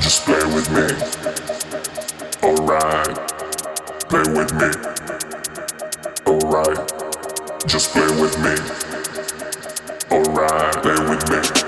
Just play with me. Alright. Play with me. Alright. Just play with me. Alright. Play with me.